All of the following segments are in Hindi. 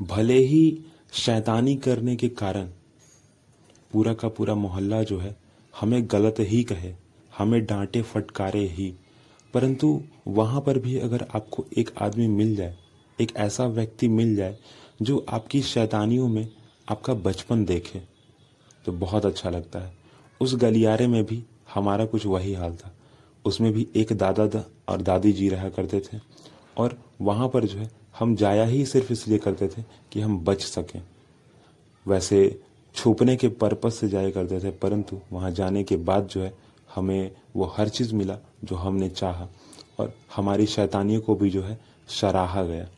भले ही शैतानी करने के कारण पूरा का पूरा मोहल्ला जो है, हमें गलत ही कहे, हमें डांटे फटकारे ही। परंतु वहाँ पर भी अगर आपको एक आदमी मिल जाए, एक ऐसा व्यक्ति मिल जाए, जो आपकी शैतानियों में आपका बचपन देखे तो बहुत अच्छा लगता है। उस गलियारे में भी हमारा कुछ वही हाल था। उसमें भी एक दादा दा और दादी जी रहा करते थे। और वहाँ पर जो है, हम जाया ही सिर्फ़ इसलिए करते थे कि हम बच सकें। वैसे छुपने के पर्पज से जाया करते थे, परंतु वहाँ जाने के बाद जो है, हमें वो हर चीज़ मिला जो हमने चाहा और हमारी शैतानियों को भी जो है, सराहा गया।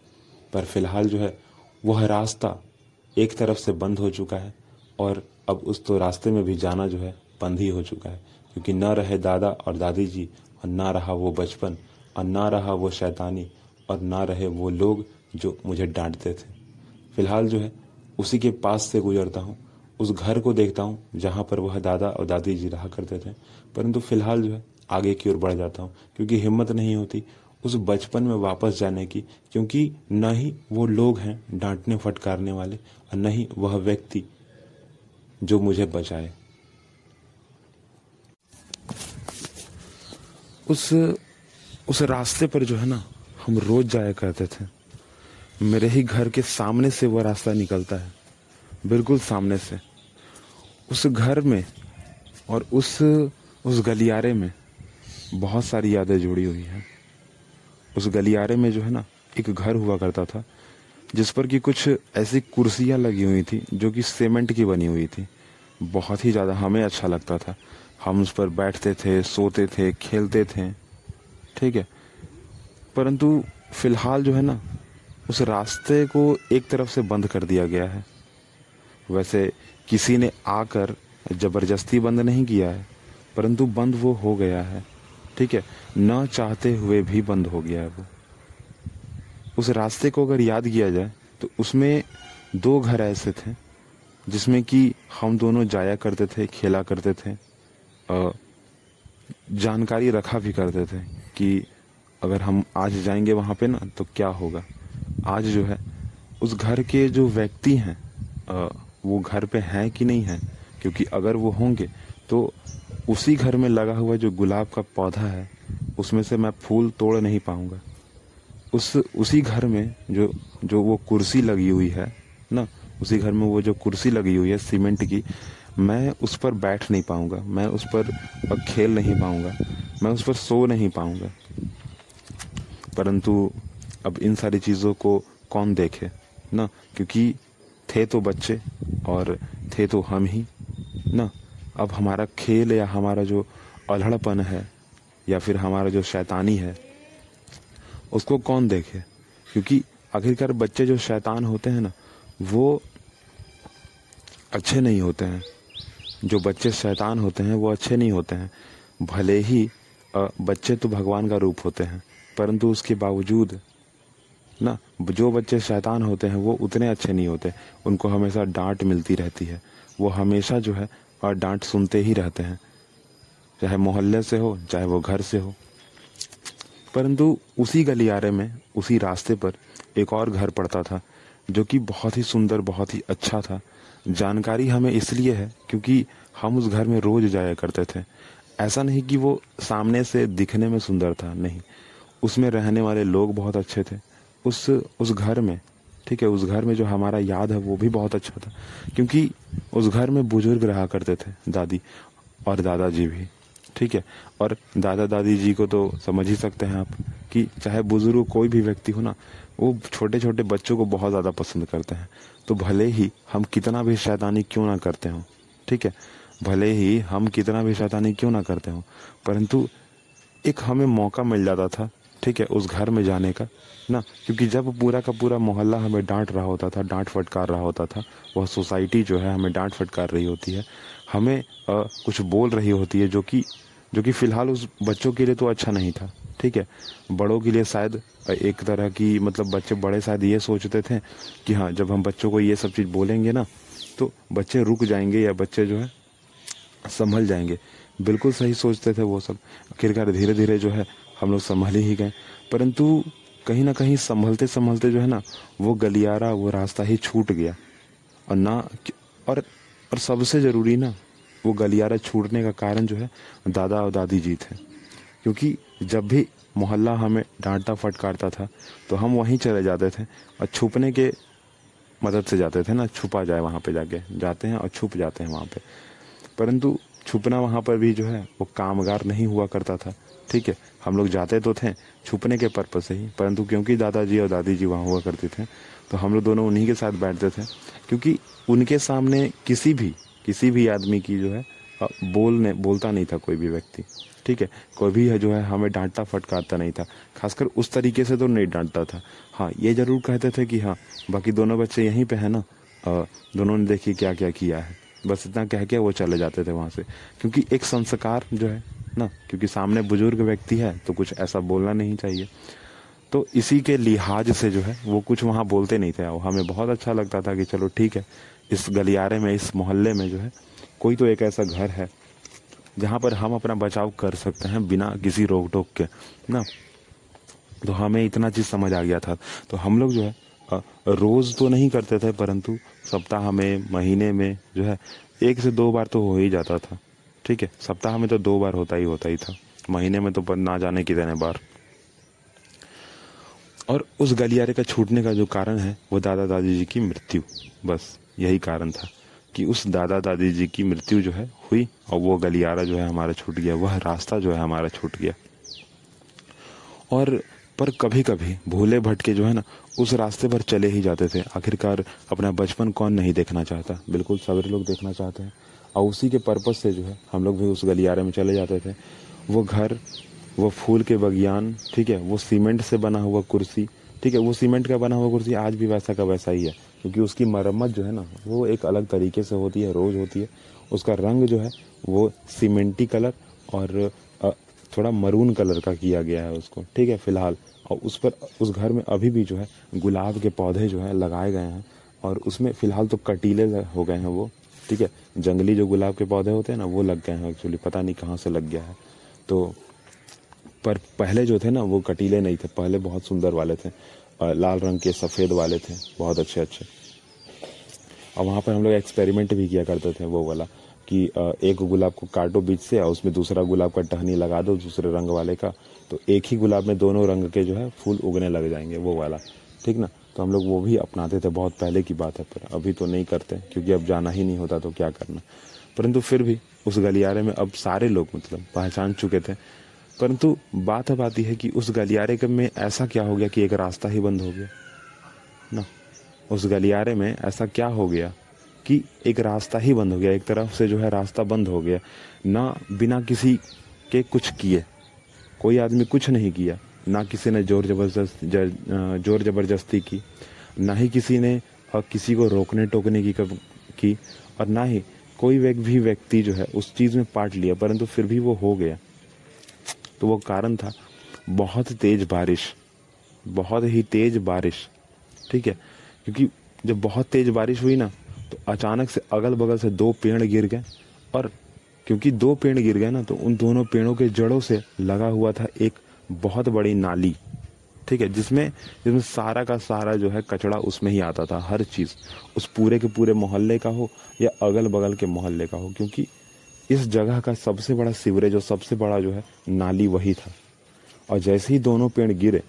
पर फ़िलहाल जो है, वह रास्ता एक तरफ़ से बंद हो चुका है और अब उस तो रास्ते में भी जाना जो है, बंद ही हो चुका है। क्योंकि न रहे दादा और दादी जी और ना रहा वो बचपन और ना रहा वो शैतानी और ना रहे वो लोग जो मुझे डांटते थे। फ़िलहाल जो है, उसी के पास से गुजरता हूँ। उस घर को देखता हूँ, जहाँ पर वह दादा और दादी जी रहा करते थे। परंतु फ़िलहाल जो है, आगे की ओर बढ़ जाता हूँ, क्योंकि हिम्मत नहीं होती उस बचपन में वापस जाने की, क्योंकि न ही वो लोग हैं डांटने फटकारने वाले और न ही वह व्यक्ति जो मुझे बचाए। उस उस रास्ते पर जो है ना हम रोज जाया करते थे। मेरे ही घर के सामने से वो रास्ता निकलता है। बिल्कुल सामने से। उस घर में और उस उस गलियारे में बहुत सारी यादें जुड़ी हुई हैं। उस गलियारे में जो है ना, एक घर हुआ करता था, जिस पर कि कुछ ऐसी कुर्सियाँ लगी हुई थी, जो कि सीमेंट की बनी हुई थी। बहुत ही ज़्यादा हमें अच्छा लगता था। हम उस पर बैठते थे, सोते थे, खेलते थे। ठीक है? परंतु फ़िलहाल जो है ना, उस रास्ते को एक तरफ़ से बंद कर दिया गया है। वैसे किसी ने आकर ज़बरदस्ती बंद नहीं किया है, परंतु बंद वो हो गया है, ठीक है? न चाहते हुए भी बंद हो गया है वो। उस रास्ते को अगर याद किया जाए तो उसमें दो घर ऐसे थे, जिसमें कि हम दोनों जाया करते थे, खेला करते थे जानकारी रखा भी करते थे कि अगर हम आज जाएँगे वहाँ पे ना तो क्या होगा? आज जो है, उस घर के जो व्यक्ति हैं वो घर पे हैं कि नहीं हैं? क्योंकि अगर वो होंगे तो उसी घर में लगा हुआ जो गुलाब का पौधा है, उसमें से मैं फूल तोड़ नहीं पाऊँगा। उस, उसी घर में जो जो वो कुर्सी लगी हुई है, ना, उसी घर में वो जो कुर्सी लगी हुई है, सीमेंट की, मैं उस पर बैठ नहीं पाऊँगा। मैं उस पर खेल नहीं पाऊँगा। मैं उस पर सो नहीं पाऊँगा। परंतु अब इन सारी चीज़ों को कौन देखे? ना, क्योंकि थे तो बच्चे और थे तो हम ही। ना, अब हमारा खेल या हमारा जो अलहड़पन है या फिर हमारा जो शैतानी है, उसको कौन देखे? क्योंकि आखिरकार बच्चे जो शैतान होते हैं ना, वो अच्छे नहीं होते हैं। जो बच्चे शैतान होते हैं, वो अच्छे नहीं होते हैं। भले ही बच्चे तो भगवान का रूप होते हैं परंतु उसके बावजूद, ना, जो बच्चे शैतान होते हैं, वो उतने अच्छे नहीं होते। उनको हमेशा डांट मिलती रहती है। वो हमेशा जो है, और डांट सुनते ही रहते हैं। चाहे मोहल्ले से हो, चाहे वो घर से हो। परंतु उसी गलियारे में, उसी रास्ते पर एक और घर पड़ता था, जो कि बहुत ही सुंदर, बहुत ही अच्छा था। जानकारी हमें इसलिए है, क्योंकि हम उस घर में रोज जाया करते थे। ऐसा नहीं कि वो सामने से दिखने में सुंदर था, नहीं। उसमें रहने वाले लोग बहुत अच्छे थे। उस उस घर में, ठीक है, उस घर में जो हमारा याद है, वो भी बहुत अच्छा था। क्योंकि उस घर में बुज़ुर्ग रहा करते थे, दादी और दादाजी भी, ठीक है। और दादा दादी जी को तो समझ ही सकते हैं आप कि चाहे बुज़ुर्ग कोई भी व्यक्ति हो ना, वो छोटे छोटे बच्चों को बहुत ज़्यादा पसंद करते हैं। तो भले ही हम कितना भी शैतानी क्यों ना करते हो, ठीक है, भले ही हम कितना भी शैतानी क्यों ना करते हो, परंतु एक हमें मौका मिल जाता था ठीक है उस घर में जाने का ना? क्योंकि जब पूरा का पूरा मोहल्ला हमें डांट रहा होता था डांट फटकार रहा होता था वह सोसाइटी जो है हमें डांट फटकार रही होती है। हमें आ, कुछ बोल रही होती है जो कि जो कि फ़िलहाल उस बच्चों के लिए तो अच्छा नहीं था ठीक है? बड़ों के लिए शायद एक तरह की मतलब बच्चे बड़े शायद ये सोचते थे कि हाँ जब हम बच्चों को ये सब चीज़ बोलेंगे ना तो बच्चे रुक जाएँगे या बच्चे जो है संभल जाएँगे। बिल्कुल सही सोचते थे वो सब। आखिरकार धीरे धीरे जो है हम लोग संभाल ही गए। परंतु कहीं ना कहीं संभलते संभलते जो है ना, वो गलियारा, वो रास्ता ही छूट गया। और ना और और सबसे ज़रूरी ना, वो गलियारा छूटने का कारण जो है, दादा और दादी जी थे क्योंकि जब भी मोहल्ला हमें डांटता फटकारता था तो हम वहीं चले जाते थे और छुपने के मदद से जाते थे ना, छुपा जाए वहाँ पे जाके, जाते हैं और छुप जाते हैं वहाँ पे। परंतु छुपना वहाँ पर भी जो है, वो कामगार नहीं हुआ करता था। ठीक है, हम लोग जाते तो थे, छुपने के पर्पज से ही, परंतु क्योंकि दादाजी और दादी जी वहाँ हुआ करते थे तो हम लोग दोनों उन्हीं के साथ बैठते थे, क्योंकि उनके सामने किसी भी किसी भी आदमी की जो है बोलने, बोलता नहीं था कोई भी व्यक्ति। ठीक है कोई भी है जो है, हमें डांटता फटकारता नहीं था, खासकर उस तरीके से तो नहीं डांटता था। हाँ ये ज़रूर कहते थे कि हाँ बाकी दोनों बच्चे यहीं पे है ना दोनों ने देखिए क्या क्या किया है। बस इतना कह के वो चले जाते थे वहाँ से। क्योंकि एक संस्कार जो है ना, क्योंकि सामने बुज़ुर्ग व्यक्ति है तो कुछ ऐसा बोलना नहीं चाहिए। तो इसी के लिहाज से जो है, वो कुछ वहाँ बोलते नहीं थे। हमें बहुत अच्छा लगता था कि चलो ठीक है, इस गलियारे में, इस मोहल्ले में जो है, कोई तो एक ऐसा घर है, जहाँ पर हम अपना बचाव कर सकते हैं बिना किसी रोक टोक के, ना। तो हमें इतना चीज़ समझ आ गया था। तो हम लोग जो है रोज़ तो नहीं करते थे, परंतु सप्ताह में, महीने में जो है, एक से दो बार तो हो ही जाता था। ठीक है, सप्ताह में तो दो बार होता ही होता ही था। महीने में तो ना जाने कितने बार। और उस गलियारे का छूटने का जो कारण है, वो दादा दादी जी की मृत्यु। बस, यही कारण था कि उस दादा दादी जी की मृत्यु जो है, हुई और वो गलियारा जो है, हमारा छूट गया। वह रास्ता जो है, हमारा छूट गया। और पर कभी कभी भूले भटके जो है ना, उस रास्ते पर चले ही जाते थे। आखिरकार अपना बचपन कौन नहीं देखना चाहता। बिल्कुल सभी लोग देखना चाहते हैं। और उसी के पर्पज से जो है, हम लोग भी उस गलियारे में चले जाते थे। वो घर, वो फूल के बगियान, ठीक है, वो सीमेंट से बना हुआ कुर्सी, ठीक है, वो सीमेंट का बना हुआ कुर्सी आज भी वैसा का वैसा ही है। क्योंकि उसकी मरम्मत जो है ना, वो एक अलग तरीके से होती है, रोज़ होती है। उसका रंग जो है, वो सीमेंटी कलर और थोड़ा मरून कलर का किया गया है उसको। ठीक है, फ़िलहाल। और उस पर, उस घर में अभी भी जो है, गुलाब के पौधे जो है, लगाए गए हैं। और उसमें फ़िलहाल तो कटीले हो गए हैं वो। ठीक है, जंगली जो गुलाब के पौधे होते हैं ना, वो लग गए हैं एक्चुअली पता नहीं कहाँ से लग गया है। तो पर पहले जो थे ना, वो कटीले नहीं थे। पहले बहुत सुंदर वाले थे। और लाल रंग के सफ़ेद वाले थे। बहुत अच्छे अच्छे और वहाँ पर हम लोग एक्सपेरिमेंट भी किया करते थे, वो वाला। कि एक गुलाब को काटो बीच से और उसमें दूसरा गुलाब का टहनी लगा दो, दूसरे रंग वाले का तो एक ही गुलाब में दोनों रंग के जो है फूल उगने लग जाएँगे, वो वाला। ठीक ना? तो हम लोग वो भी अपनाते थे, बहुत पहले की बात है, पर अभी तो नहीं करते, क्योंकि अब जाना ही नहीं होता तो क्या करना। परंतु फिर भी उस गलियारे में अब सारे लोग मतलब पहचान चुके थे। परंतु बात अब आती है कि उस गलियारे में ऐसा क्या हो गया कि एक रास्ता ही बंद हो गया? ना? उस गलियारे में ऐसा क्या हो गया कि एक रास्ता ही बंद हो गया, एक तरफ़ से जो है रास्ता बंद हो गया। ना बिना किसी के कुछ किए, कोई आदमी कुछ नहीं किया, ना किसी ने ज़ोर ज़बरदस्त ज़ोर ज़बरदस्ती की, ना ही किसी ने किसी को रोकने टोकने की कब, की, और ना ही कोई व्यक्ति भी व्यक्ति जो है उस चीज़ में पार्ट लिया, परंतु फिर भी वो हो गया। तो वो कारण था, बहुत तेज बारिश, बहुत ही तेज बारिश, ठीक है? क्योंकि जब बहुत तेज बारिश हुई ना तो अचानक से अगल बगल से दो पेड़ गिर गए और क्योंकि दो पेड़ गिर गए ना तो उन दोनों पेड़ों के जड़ों से लगा हुआ था एक बहुत बड़ी नाली, ठीक है, जिसमें जिसमें सारा का सारा जो है कचड़ा उसमें ही आता था, हर चीज़, उस पूरे के पूरे मोहल्ले का हो या अगल बगल के मोहल्ले का हो, क्योंकि इस जगह का सबसे बड़ा सीवरेज और सबसे बड़ा जो है नाली वही था। और जैसे ही दोनों पेड़ गिरे,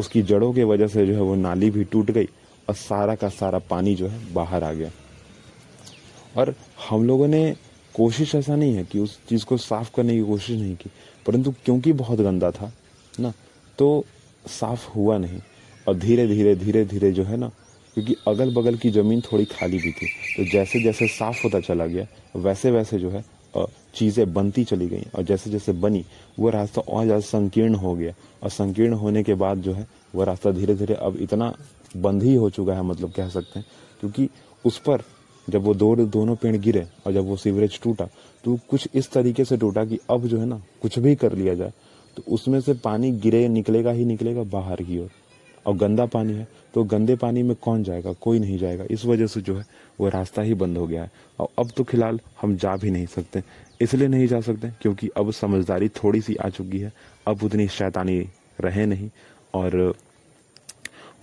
उसकी जड़ों की वजह से जो है वो नाली भी टूट गई और सारा का सारा पानी जो है बाहर आ गया। और हम लोगों ने कोशिश ऐसा नहीं है कि उस चीज़ को साफ़ करने की कोशिश नहीं की, परंतु क्योंकि बहुत गंदा था ना तो साफ़ हुआ नहीं। और धीरे धीरे धीरे धीरे जो है ना, क्योंकि अगल बगल की ज़मीन थोड़ी खाली भी थी तो जैसे जैसे साफ़ होता चला गया वैसे वैसे जो है चीज़ें बनती चली गई। और जैसे जैसे बनी, वो रास्ता और ज़्यादा संकीर्ण हो गया। और संकीर्ण होने के बाद जो है, वो रास्ता धीरे धीरे अब इतना बंद ही हो चुका है मतलब कह सकते हैं, क्योंकि उस पर जब वो दो, दोनों पेड़ गिरे और जब वो सीवरेज टूटा तो कुछ इस तरीके से टूटा कि अब जो है ना, कुछ भी कर लिया जाए तो उसमें से पानी गिरे, निकलेगा ही निकलेगा बाहर की ओर। और गंदा पानी है तो गंदे पानी में कौन जाएगा? कोई नहीं जाएगा। इस वजह से जो है, वो रास्ता ही बंद हो गया है। और अब तो फ़िलहाल हम जा भी नहीं सकते। इसलिए नहीं जा सकते, क्योंकि अब समझदारी थोड़ी सी आ चुकी है। अब उतनी शैतानी रहे नहीं। और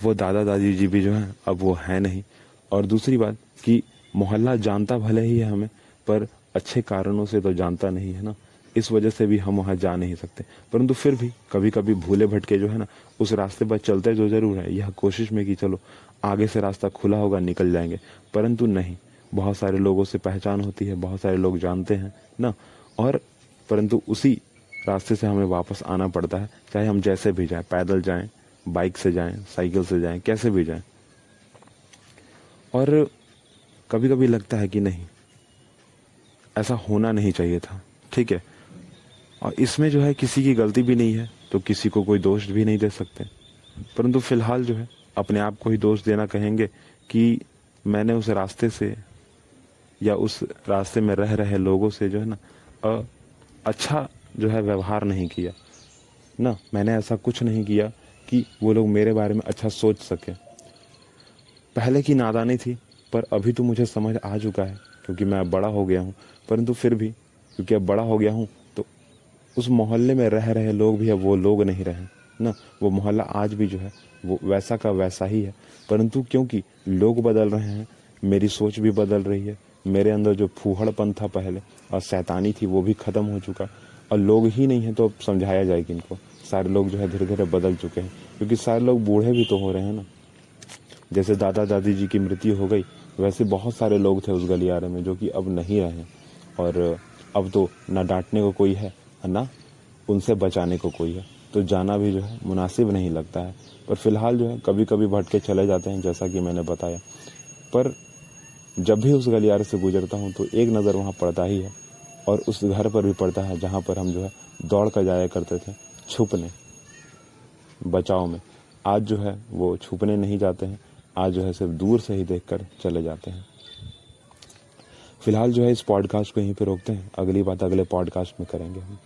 वो दादा दादी जी भी जो हैं, अब वो है नहीं। और दूसरी बात कि मोहल्ला जानता भले ही है हमें, पर अच्छे कारणों से तो जानता नहीं है ना। इस वजह से भी हम वहाँ जा नहीं सकते। परंतु फिर भी कभी कभी भूले भटके जो है ना, उस रास्ते पर चलते जो ज़रूर है। यह कोशिश में कि चलो, आगे से रास्ता खुला होगा, निकल जाएँगे। परंतु नहीं, बहुत सारे लोगों से पहचान होती है, बहुत सारे लोग जानते हैं ना। और परंतु उसी रास्ते से हमें वापस आना पड़ता है, चाहे हम जैसे भी जाएँ, पैदल जाएँ, बाइक से जाएँ, साइकिल से जाएँ, कैसे भी जाएँ। और कभी कभी लगता है कि नहीं। ऐसा होना नहीं चाहिए था। ठीक है। और इसमें जो है किसी की गलती भी नहीं है तो किसी को कोई दोष भी नहीं दे सकते। परंतु फ़िलहाल जो है, अपने आप को ही दोष देना कहेंगे कि मैंने उस रास्ते से या उस रास्ते में रह रहे लोगों से जो है ना अच्छा जो है व्यवहार नहीं किया। ना, मैंने ऐसा कुछ नहीं किया कि वो लोग मेरे बारे में अच्छा सोच सके। पहले की नादानी थी पर अभी तो मुझे समझ आ चुका है, क्योंकि मैं अब बड़ा हो गया हूँ। परंतु फिर भी, क्योंकि अब बड़ा हो गया हूँ तो उस मोहल्ले में रह रहे लोग भी अब वो लोग नहीं रहे, ना? वो मोहल्ला आज भी जो है, वो वैसा का वैसा ही है। परंतु क्योंकि लोग बदल रहे हैं, मेरी सोच भी बदल रही है, मेरे अंदर जो फूहड़पन था पहले, और सैतानी थी, वो भी ख़त्म हो चुका। और लोग ही नहीं हैं तो अब समझाया जाए कि इनको। सारे लोग जो है धीरे धीरे बदल चुके हैं, क्योंकि सारे लोग बूढ़े भी तो हो रहे हैं ना? जैसे दादा दादी जी की मृत्यु हो गई वैसे बहुत सारे लोग थे उस गलियारे में जो कि अब नहीं रहे। और अब तो ना डांटने को कोई है ना? उनसे बचाने को कोई है। तो जाना भी जो है मुनासिब नहीं लगता है। पर फ़िलहाल जो है कभी कभी भटके चले जाते हैं, जैसा कि मैंने बताया। पर जब भी उस गलियारे से गुजरता हूँ तो एक नज़र वहाँ पड़ता ही है। और उस घर पर भी पड़ता है, जहाँ पर हम जो है दौड़ कर जाया करते थे, छुपने, बचाव में। आज जो है वो छुपने नहीं जाते हैं। आज जो है सिर्फ़ दूर से ही देखकर चले जाते हैं। फ़िलहाल जो है इस पॉडकास्ट को यहीं पे रोकते हैं। अगली बात अगले पॉडकास्ट में करेंगे हम।